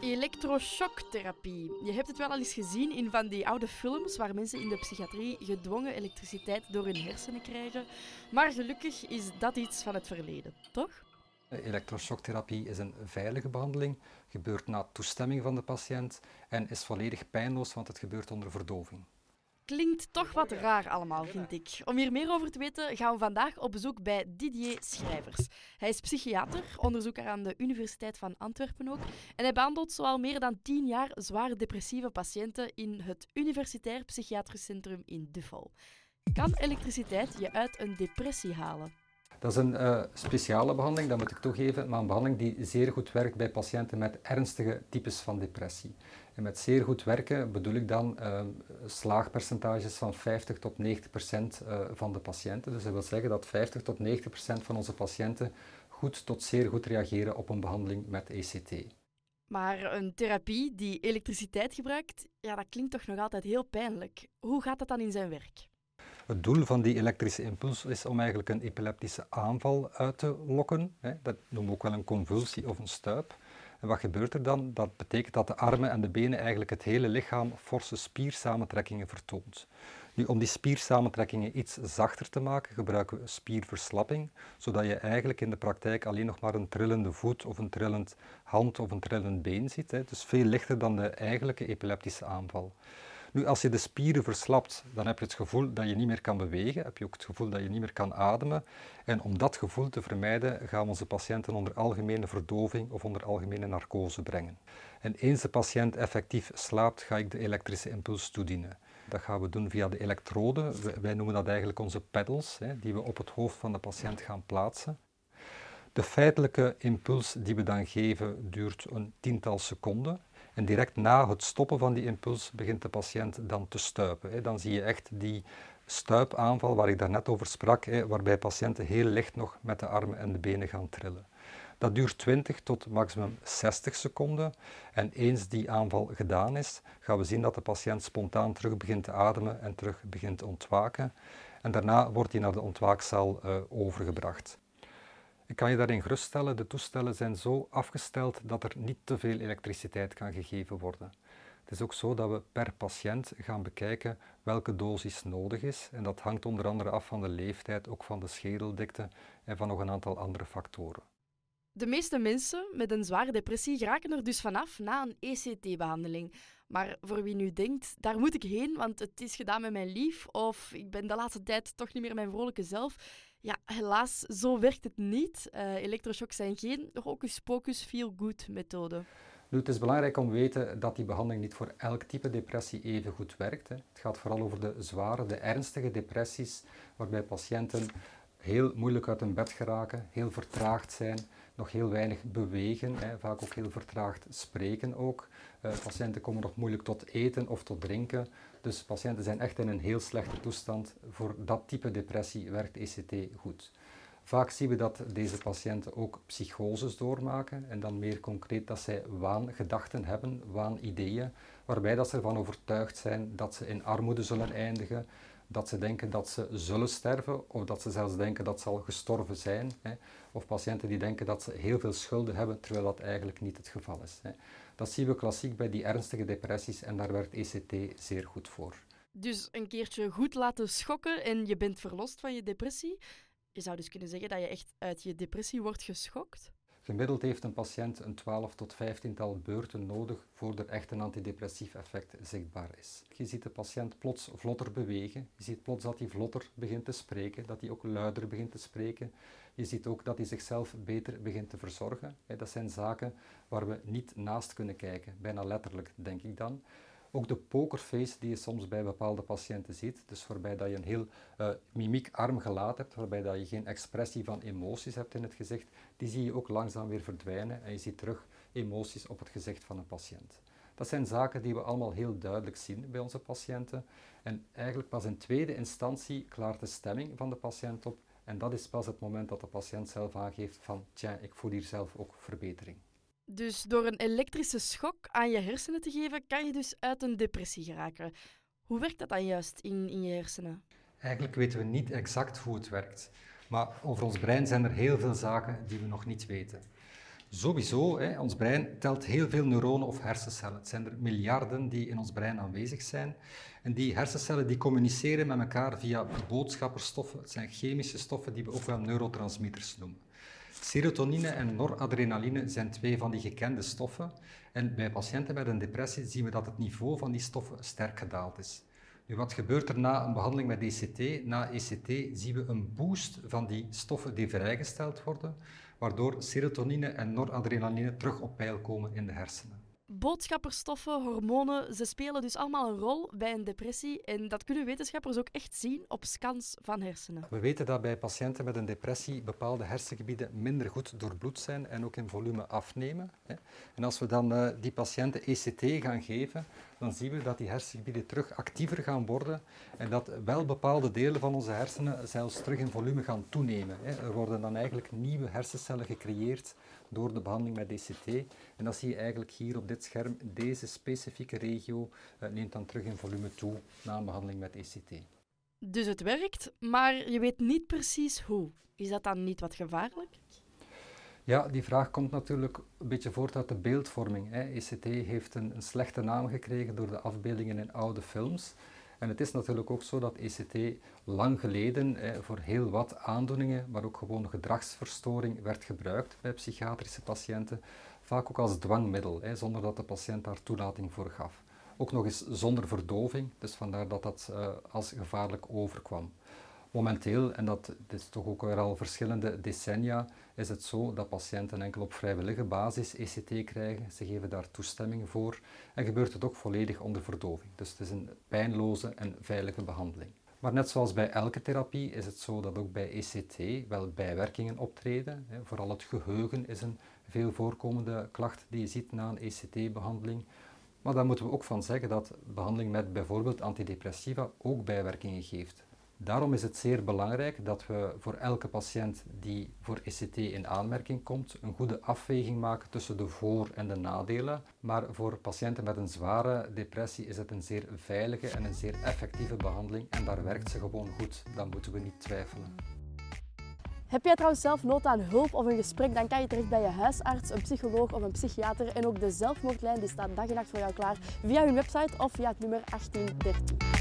Elektroshocktherapie. Je hebt het wel al eens gezien in van die oude films waar mensen in de psychiatrie gedwongen elektriciteit door hun hersenen krijgen. Maar gelukkig is dat iets van het verleden, toch? Elektroshocktherapie is een veilige behandeling, gebeurt na toestemming van de patiënt en is volledig pijnloos, want het gebeurt onder verdoving. Klinkt toch wat raar allemaal, vind ik. Om hier meer over te weten gaan we vandaag op bezoek bij Didier Schrijvers. Hij is psychiater, onderzoeker aan de Universiteit van Antwerpen ook. En hij behandelt zoal meer dan tien jaar zwaar depressieve patiënten in het Universitair Psychiatrisch Centrum in Duffel. Kan elektriciteit je uit een depressie halen? Dat is een uh, speciale behandeling, dat moet ik toegeven, maar een behandeling die zeer goed werkt bij patiënten met ernstige types van depressie. En met zeer goed werken bedoel ik dan uh, slaagpercentages van 50 tot 90 procent uh, van de patiënten. Dus dat wil zeggen dat 50 tot 90 procent van onze patiënten goed tot zeer goed reageren op een behandeling met ECT. Maar een therapie die elektriciteit gebruikt, ja, dat klinkt toch nog altijd heel pijnlijk. Hoe gaat dat dan in zijn werk? Het doel van die elektrische impuls is om eigenlijk een epileptische aanval uit te lokken. Dat noemen we ook wel een convulsie of een stuip. En wat gebeurt er dan? Dat betekent dat de armen en de benen eigenlijk het hele lichaam forse spiersamentrekkingen vertoont. Nu, om die spiersamentrekkingen iets zachter te maken, gebruiken we spierverslapping, zodat je eigenlijk in de praktijk alleen nog maar een trillende voet of een trillend hand of een trillend been ziet. Dus veel lichter dan de eigenlijke epileptische aanval. Nu, als je de spieren verslapt, dan heb je het gevoel dat je niet meer kan bewegen, heb je ook het gevoel dat je niet meer kan ademen. En om dat gevoel te vermijden, gaan we onze patiënten onder algemene verdoving of onder algemene narcose brengen. En eens de patiënt effectief slaapt, ga ik de elektrische impuls toedienen. Dat gaan we doen via de elektroden. Wij noemen dat eigenlijk onze pedals, die we op het hoofd van de patiënt gaan plaatsen. De feitelijke impuls die we dan geven duurt een tiental seconden. En direct na het stoppen van die impuls begint de patiënt dan te stuipen. Dan zie je echt die stuipaanval waar ik daarnet over sprak, waarbij patiënten heel licht nog met de armen en de benen gaan trillen. Dat duurt 20 tot maximum 60 seconden. En eens die aanval gedaan is, gaan we zien dat de patiënt spontaan terug begint te ademen en terug begint te ontwaken. En daarna wordt hij naar de ontwaakzaal uh, overgebracht. Ik kan je daarin geruststellen, de toestellen zijn zo afgesteld dat er niet te veel elektriciteit kan gegeven worden. Het is ook zo dat we per patiënt gaan bekijken welke dosis nodig is. En dat hangt onder andere af van de leeftijd, ook van de schedeldikte en van nog een aantal andere factoren. De meeste mensen met een zware depressie geraken er dus vanaf na een ECT-behandeling. Maar voor wie nu denkt, daar moet ik heen, want het is gedaan met mijn lief, of ik ben de laatste tijd toch niet meer mijn vrolijke zelf. Ja, helaas, zo werkt het niet. Uh, zijn geen hocus-pocus feel-good methode. Nu, het is belangrijk om te weten dat die behandeling niet voor elk type depressie even goed werkt. Hè. Het gaat vooral over de zware, de ernstige depressies, waarbij patiënten heel moeilijk uit hun bed geraken, heel vertraagd zijn, nog heel weinig bewegen, hè, vaak ook heel vertraagd spreken ook. Uh, patiënten komen nog moeilijk tot eten of tot drinken. Dus patiënten zijn echt in een heel slechte toestand. Voor dat type depressie werkt ECT goed. Vaak zien we dat deze patiënten ook psychoses doormaken en dan meer concreet dat zij waangedachten hebben, waanideeën, waarbij dat ze ervan overtuigd zijn dat ze in armoede zullen eindigen, dat ze denken dat ze zullen sterven of dat ze zelfs denken dat ze al gestorven zijn. Hè. Of patiënten die denken dat ze heel veel schulden hebben, terwijl dat eigenlijk niet het geval is. Hè. Dat zien we klassiek bij die ernstige depressies en daar werkt ECT zeer goed voor. Dus een keertje goed laten schokken en je bent verlost van je depressie. Je zou dus kunnen zeggen dat je echt uit je depressie wordt geschokt? Gemiddeld heeft een patiënt een 12 tot 15 tal beurten nodig voordat er echt een antidepressief effect zichtbaar is. Je ziet de patiënt plots vlotter bewegen. Je ziet plots dat hij vlotter begint te spreken, dat hij ook luider begint te spreken. Je ziet ook dat hij zichzelf beter begint te verzorgen. Dat zijn zaken waar we niet naast kunnen kijken, bijna letterlijk denk ik dan. Ook de pokerface die je soms bij bepaalde patiënten ziet, dus waarbij dat je een heel uh, mimiekarm gelaat hebt, waarbij dat je geen expressie van emoties hebt in het gezicht, die zie je ook langzaam weer verdwijnen en je ziet terug emoties op het gezicht van een patiënt. Dat zijn zaken die we allemaal heel duidelijk zien bij onze patiënten. En eigenlijk pas in tweede instantie klaart de stemming van de patiënt op. En dat is pas het moment dat de patiënt zelf aangeeft van, tja, ik voel hier zelf ook verbetering. Dus door een elektrische schok aan je hersenen te geven, kan je dus uit een depressie geraken. Hoe werkt dat dan juist in, in je hersenen? Eigenlijk weten we niet exact hoe het werkt. Maar over ons brein zijn er heel veel zaken die we nog niet weten. Sowieso, hè, ons brein telt heel veel neuronen of hersencellen. Het zijn er miljarden die in ons brein aanwezig zijn. En die hersencellen die communiceren met elkaar via boodschapperstoffen. Het zijn chemische stoffen die we ook wel neurotransmitters noemen. Serotonine en noradrenaline zijn twee van die gekende stoffen. En bij patiënten met een depressie zien we dat het niveau van die stoffen sterk gedaald is. Nu, wat gebeurt er na een behandeling met ECT? Na ECT zien we een boost van die stoffen die vrijgesteld worden, waardoor serotonine en noradrenaline terug op peil komen in de hersenen boodschapperstoffen, hormonen, ze spelen dus allemaal een rol bij een depressie. En dat kunnen wetenschappers ook echt zien op scans van hersenen. We weten dat bij patiënten met een depressie bepaalde hersengebieden minder goed doorbloed zijn en ook in volume afnemen. En als we dan eh, die patiënten ECT gaan geven, dan zien we dat die hersengebieden terug actiever gaan worden en dat wel bepaalde delen van onze hersenen zelfs terug in volume gaan toenemen. Er worden dan eigenlijk nieuwe hersencellen gecreëerd door de behandeling met DCT. En dat zie je eigenlijk hier op dit scherm. Deze specifieke regio uh, neemt dan terug in volume toe na een behandeling met ECT. Dus het werkt, maar je weet niet precies hoe. Is dat dan niet wat gevaarlijk? Ja, die vraag komt natuurlijk een beetje voort uit de beeldvorming. Hè. ECT heeft een, een slechte naam gekregen door de afbeeldingen in oude films. En het is natuurlijk ook zo dat ECT lang geleden voor heel wat aandoeningen, maar ook gewoon gedragsverstoring, werd gebruikt bij psychiatrische patiënten. Vaak ook als dwangmiddel, zonder dat de patiënt daar toelating voor gaf. Ook nog eens zonder verdoving, dus vandaar dat dat eh, als gevaarlijk overkwam. Momenteel, en dat is toch ook weer al verschillende decennia, is het zo dat patiënten enkel op vrijwillige basis ECT krijgen. Ze geven daar toestemming voor en gebeurt het ook volledig onder verdoving. Dus het is een pijnloze en veilige behandeling. Maar net zoals bij elke therapie is het zo dat ook bij ECT wel bijwerkingen optreden. Vooral het geheugen is een veel voorkomende klacht die je ziet na een ECT-behandeling. Maar daar moeten we ook van zeggen dat behandeling met bijvoorbeeld antidepressiva ook bijwerkingen geeft. Daarom is het zeer belangrijk dat we voor elke patiënt die voor ECT in aanmerking komt, een goede afweging maken tussen de voor- en de nadelen. Maar voor patiënten met een zware depressie is het een zeer veilige en een zeer effectieve behandeling en daar werkt ze gewoon goed. Dan moeten we niet twijfelen. Heb jij trouwens zelf nood aan hulp of een gesprek, dan kan je terecht bij je huisarts, een psycholoog of een psychiater. En ook de zelfmoordlijn die staat dag en nacht voor jou klaar via hun website of via het nummer 1813.